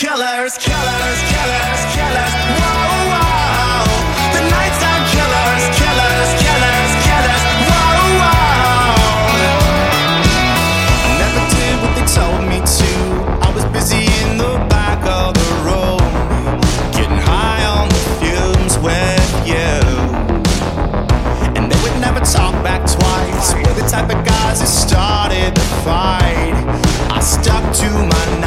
killers, killers, killers, killers. The nights killers, killers, killers, killers. I never did what they told me to. I was busy in the back of the getting high on the fumes with you. And they would never talk back twice. The type of guys that started the fight. I stuck to my.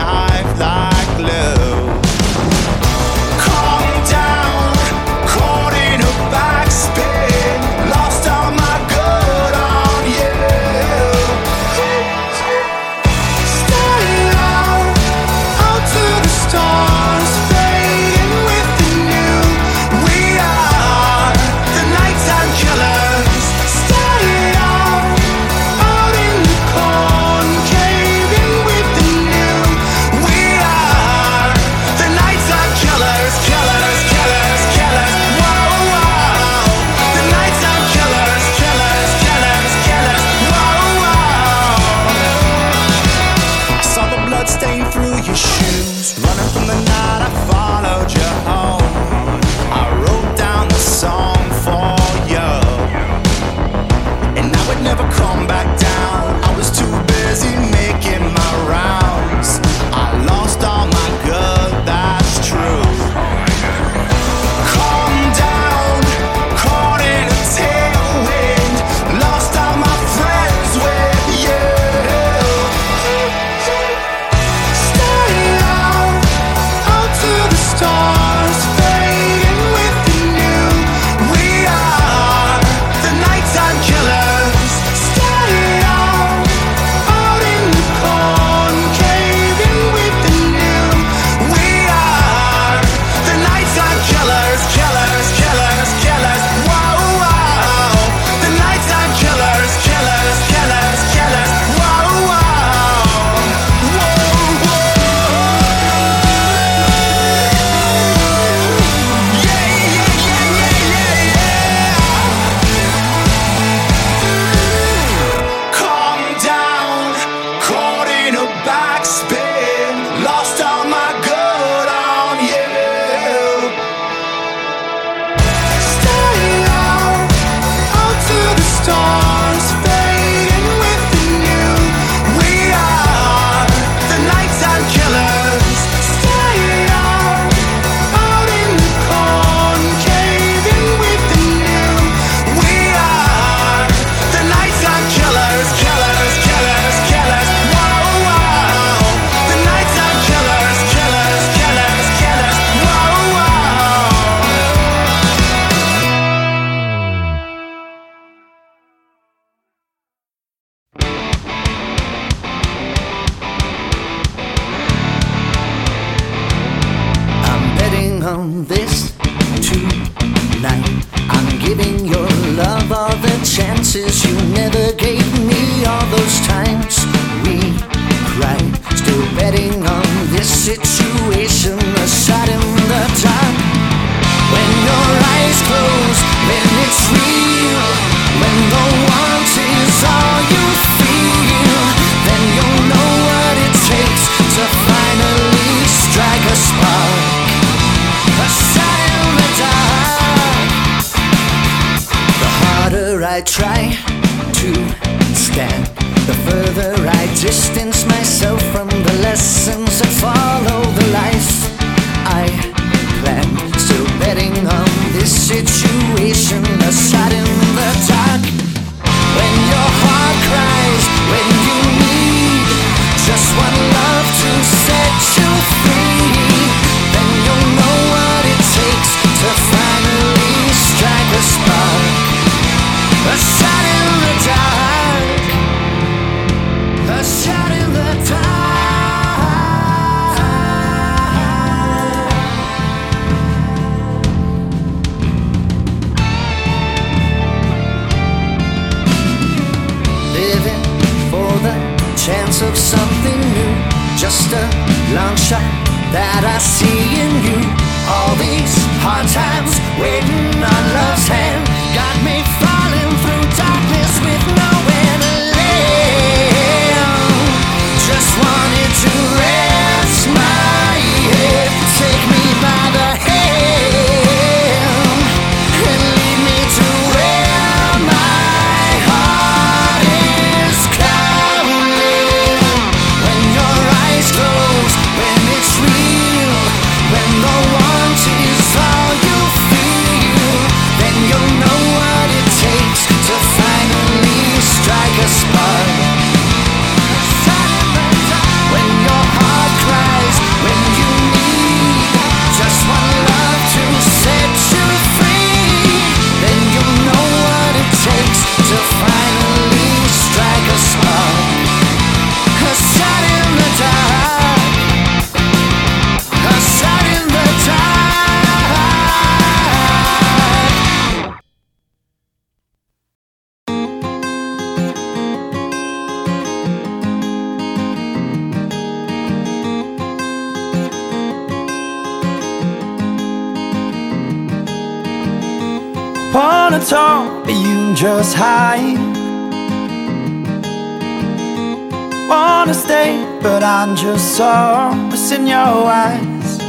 just saw what's in your eyes?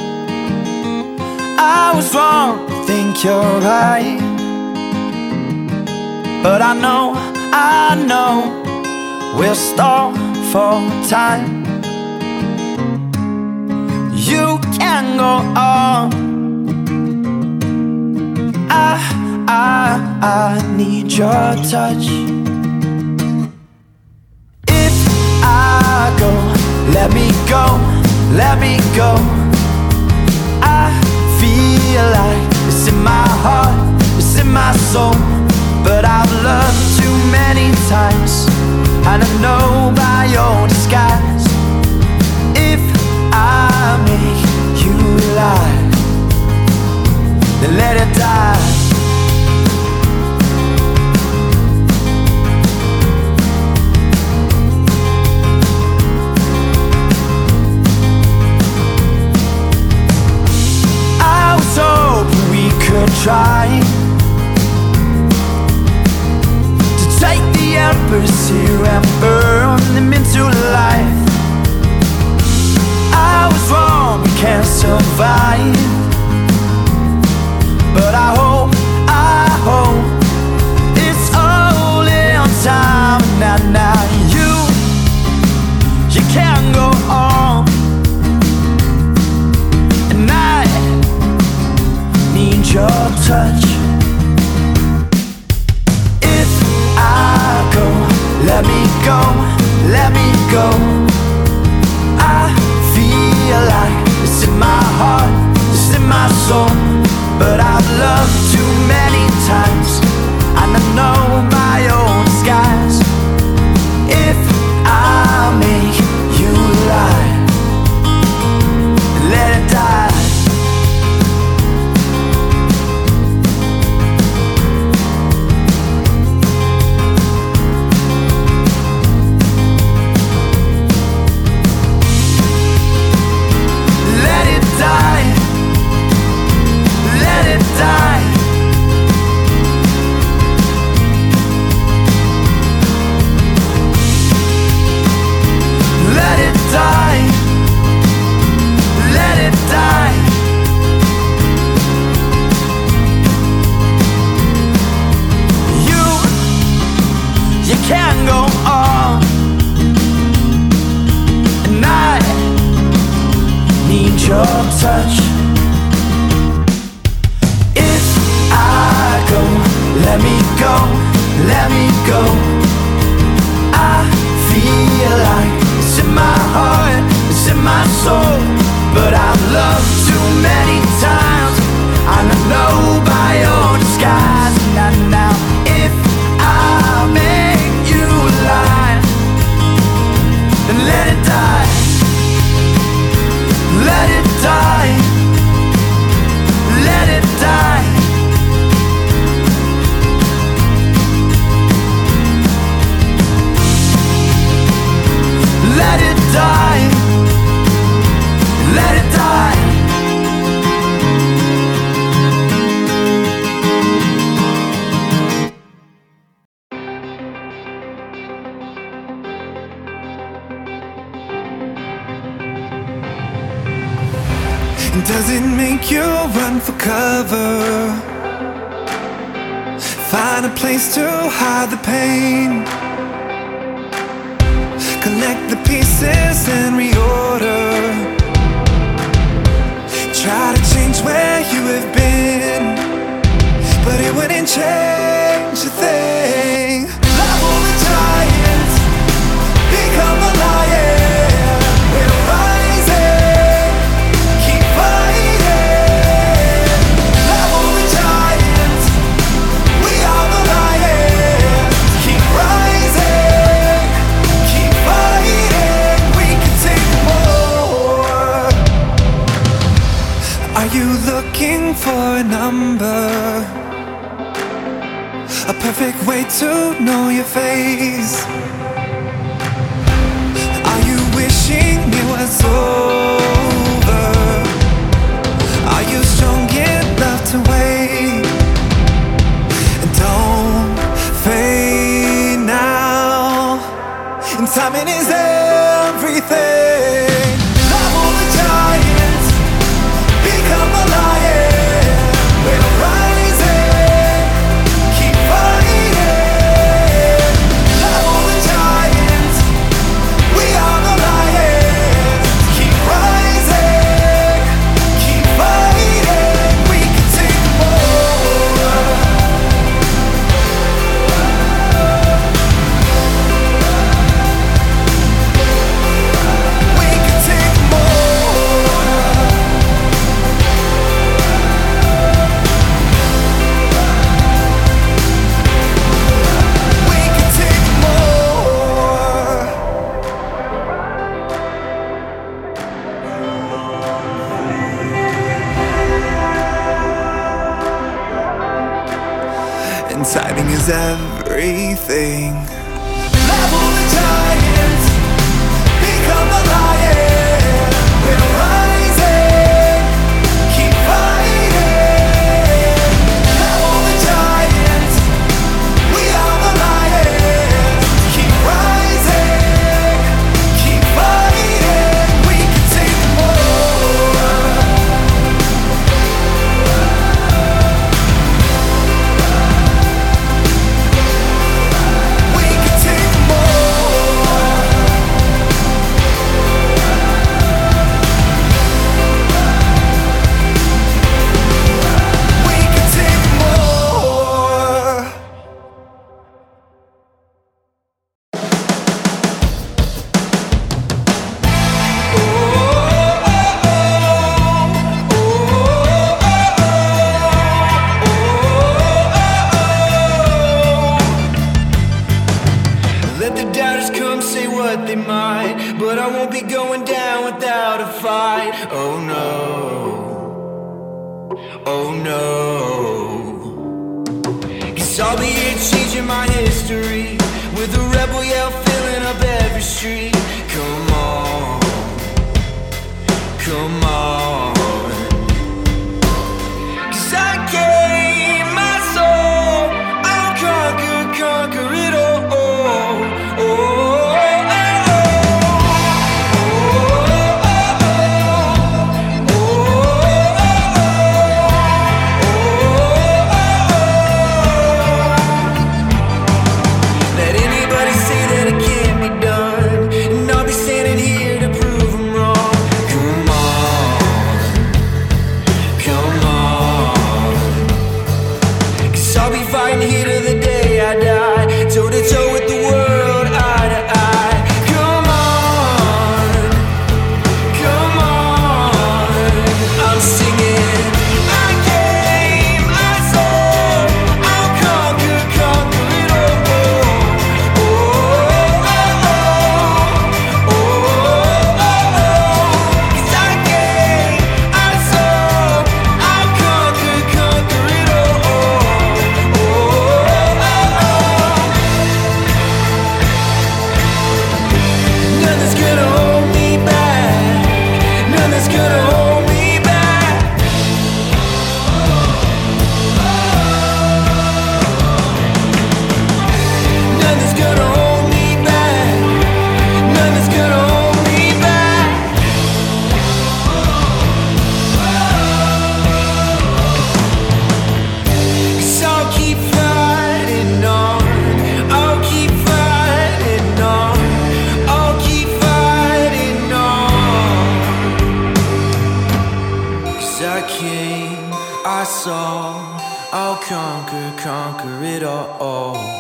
I was wrong to think you're right. But I know, I know We'll stall for time. You can go on. I, I, I need your touch. Let me go, let me go. I feel like it's in my heart, it's in my soul. But I've loved too many times, and I know by your disguise. If I make you lie, then let it die. try to take the embers here and burn them into life. I was wrong, we can't survive. But I hope, I hope it's all in time. your touch. If I go, let me go, let me go. I feel like it's in my heart, it's in my soul. But I've loved too many times, and I know my. And does it make you run for cover? Find a place to hide the pain. Collect the pieces and reorder. Try to change where you have been, but it wouldn't change a thing. wait to know your face. thing. tree. Conquer, it all.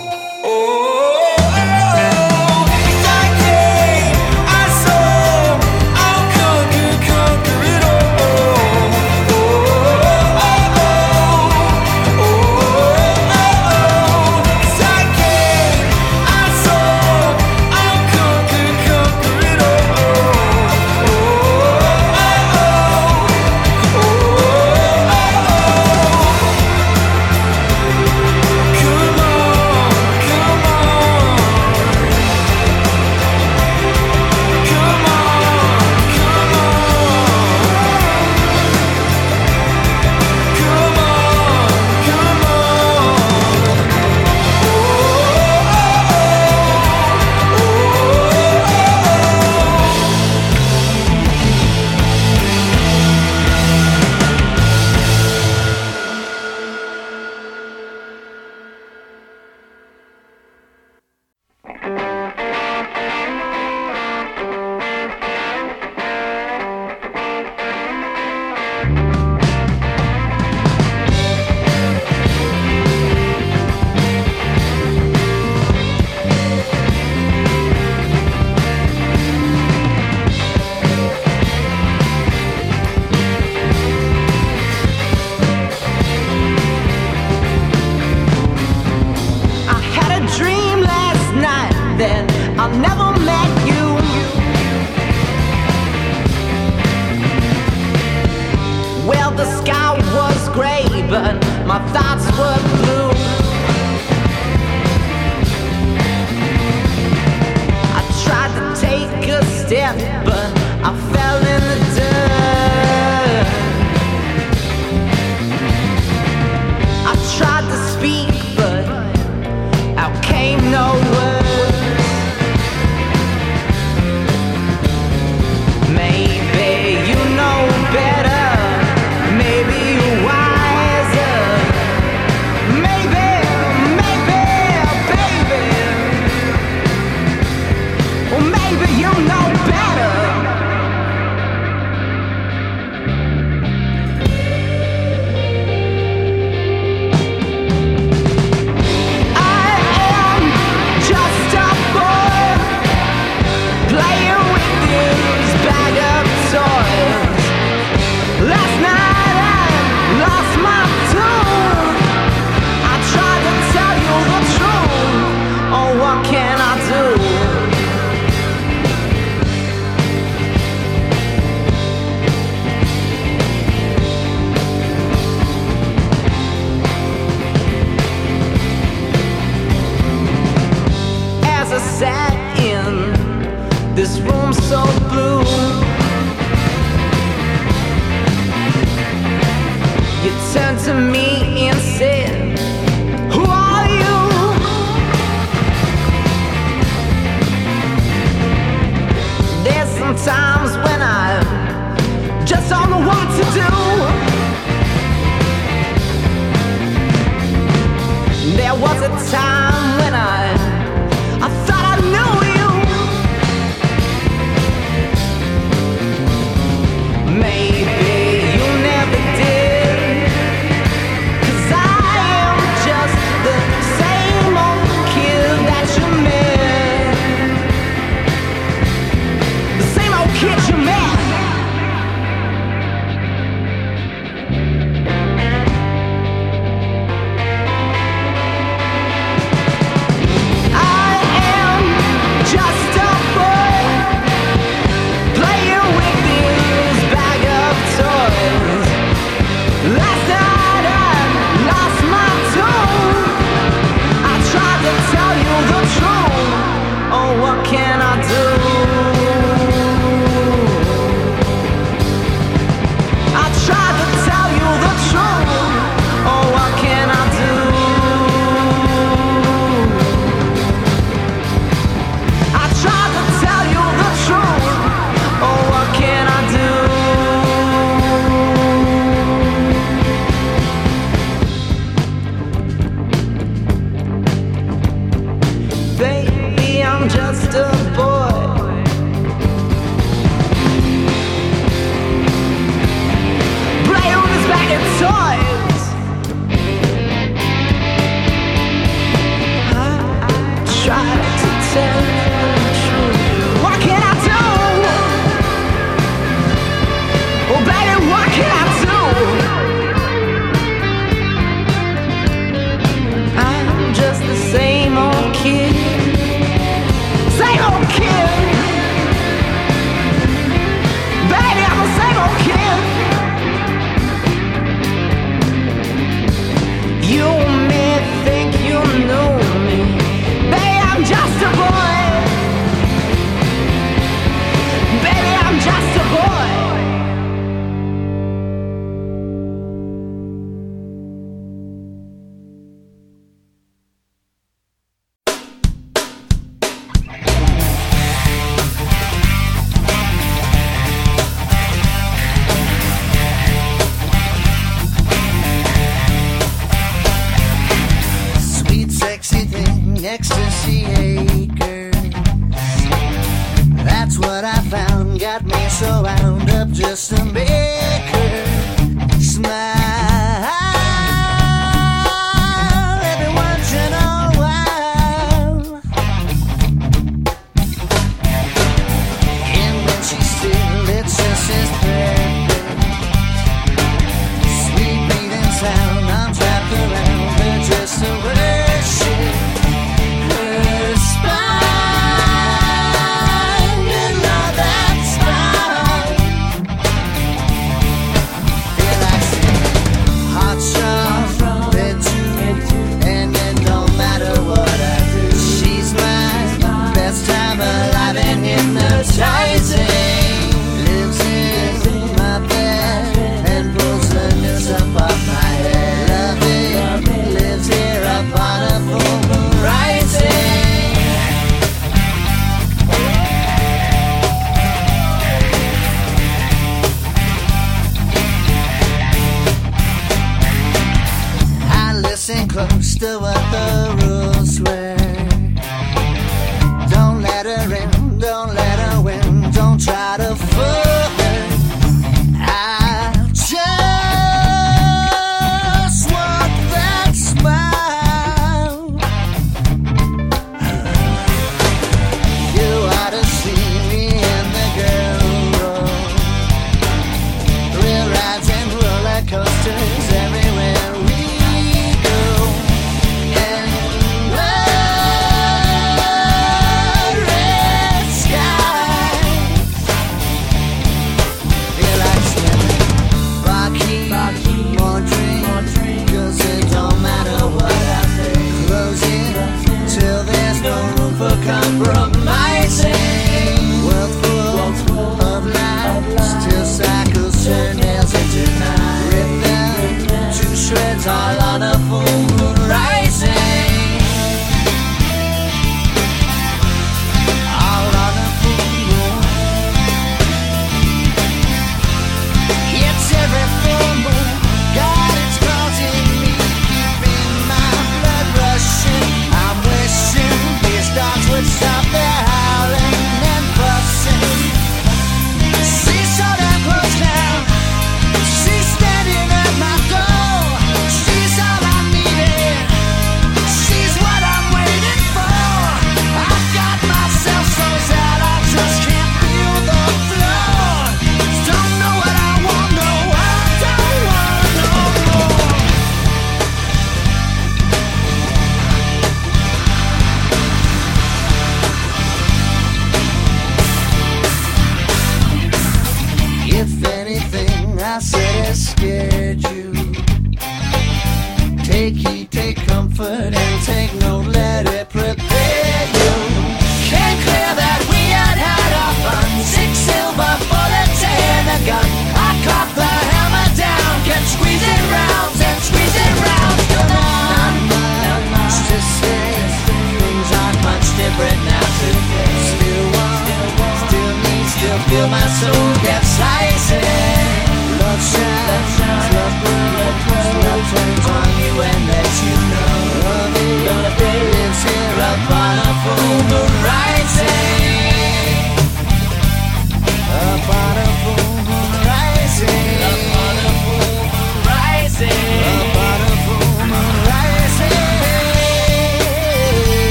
My thoughts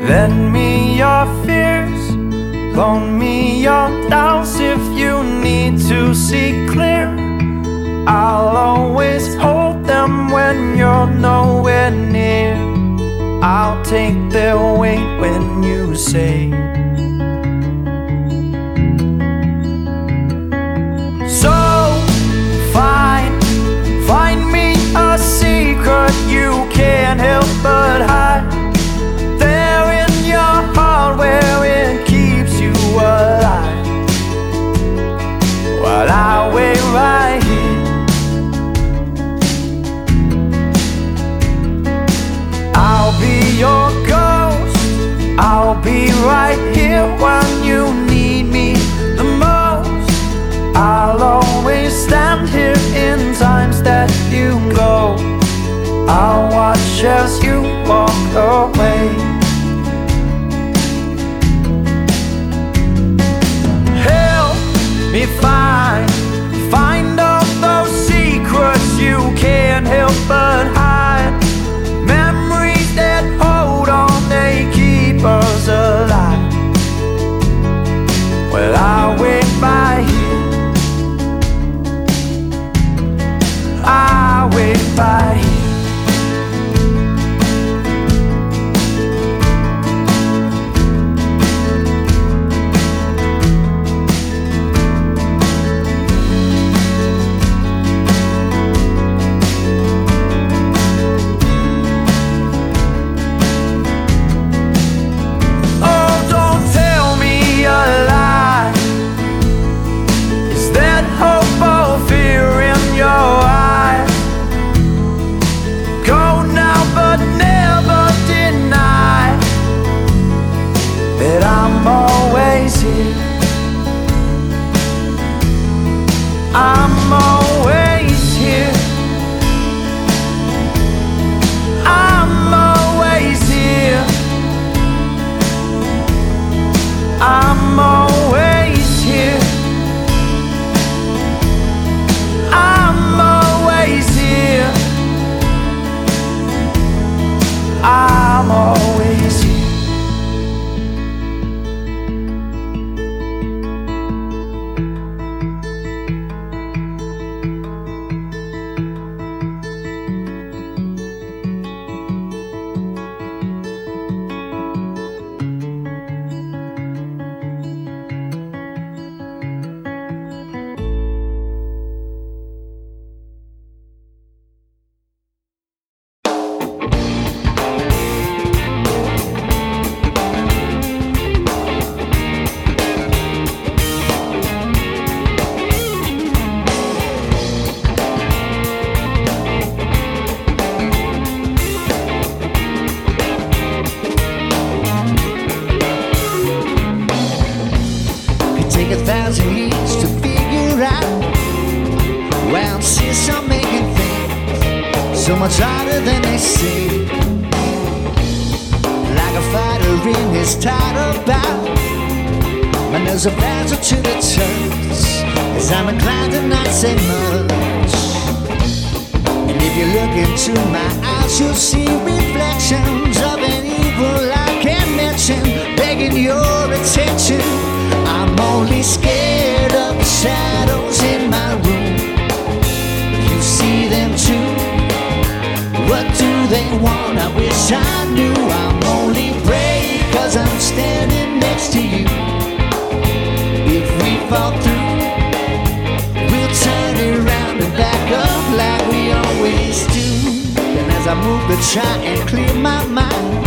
Lend me your fears, loan me your doubts if you need to see clear. I'll always hold them when you're nowhere near. I'll take their weight when you say. So find, find me a secret you can't help but hide. Where it keeps you alive. While I wait right here. I'll be your ghost. I'll be right here when you need me the most. I'll always stand here in times that you go. I'll watch as you walk away. Find, find all those secrets you can't help so much harder than they seem. Like a fighter in his title bout. And there's a battle to the touch as I'm inclined to not say much. And if you look into my eyes, you'll see reflections of an evil I can't mention, begging your attention. I'm only scared of the shadows in my room. They want? I wish I knew. I'm only brave cause I'm standing next to you. If we fall through, we'll turn around and back up like we always do. And as I move to try and clear my mind,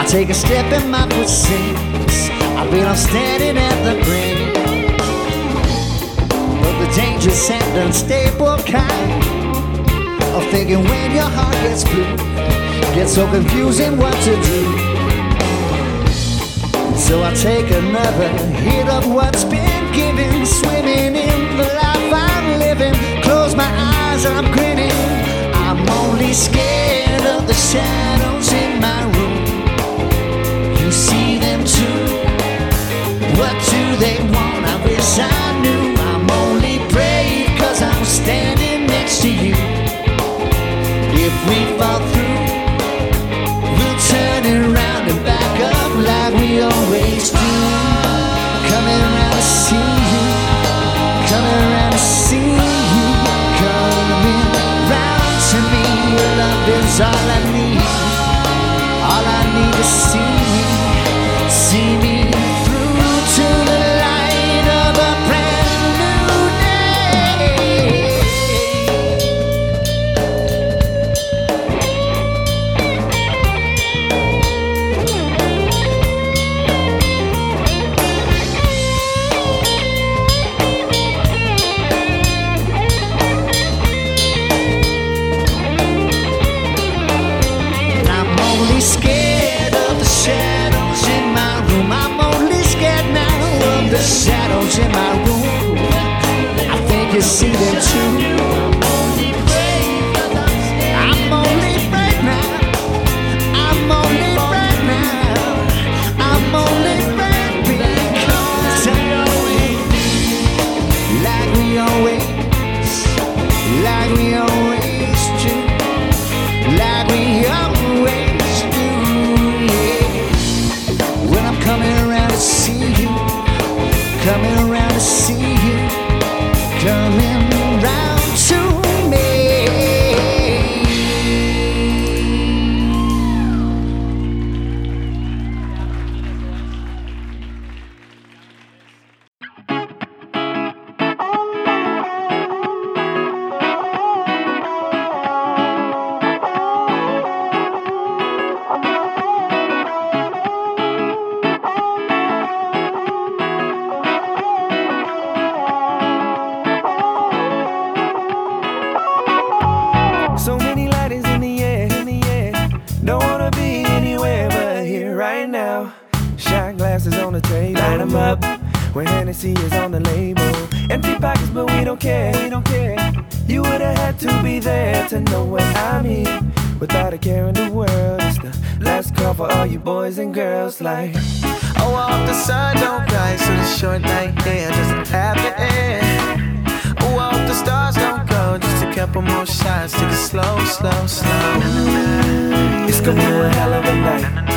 I take a step and my sinks. I feel I'm standing at the brink of the dangerous and unstable kind of thinking when your heart gets blue, gets so confusing what to do. So I take another hit of what's been given, swimming in the life I'm living. Close my eyes, I'm grinning. I'm only scared of the shadows in my room. You see them too. What do they want? I wish I knew. I'm only brave cause I'm standing next to you. We fall through, we'll turn around and back up like we always do. When Hennessy is on the label. Empty pockets, but we don't care, we don't care. You would've had to be there to know what I mean. Without a care in the world, it's the last call for all you boys and girls. Like, Oh, I hope the sun don't rise, so the short night here doesn't have end. Oh, I hope the stars don't go, just a couple more shots, take it slow, slow, slow. it's gonna be a hell of a night.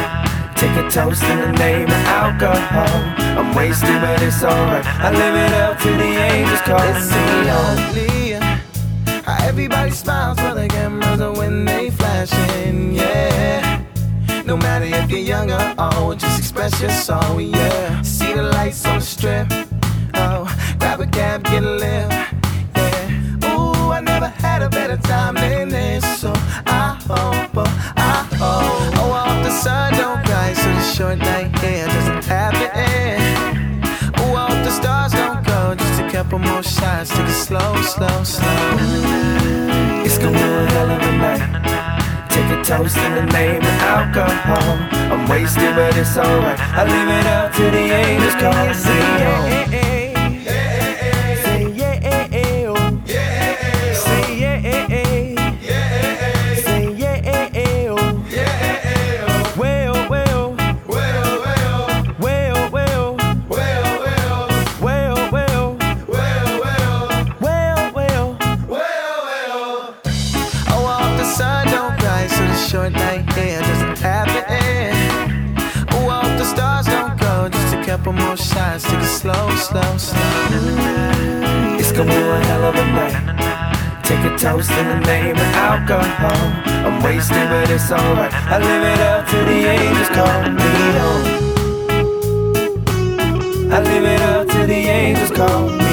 Take a toast in the name of alcohol. I'm wasted, but it's alright. I live it up to the angels call. It's home. lonely uh, how everybody smiles for the cameras are when they flashing, yeah. No matter if you're young or old, just express your soul, yeah. See the lights on the strip, oh, grab a cab, get a lift, yeah. Ooh, I never had a better time than this, so I hope, oh, sun don't rise, so the short night here doesn't have to end. Oh, I hope the stars don't go, just a couple more shots, take it slow, slow, slow. It's gonna be one hell of a night. Take a toast in the name of alcohol. I'm wasted, but it's alright. I leave it up to the angels me home. toast in the name of alcohol. I'm wasted, but it's alright. I live it up till the angels call me home. I live it up till the angels call me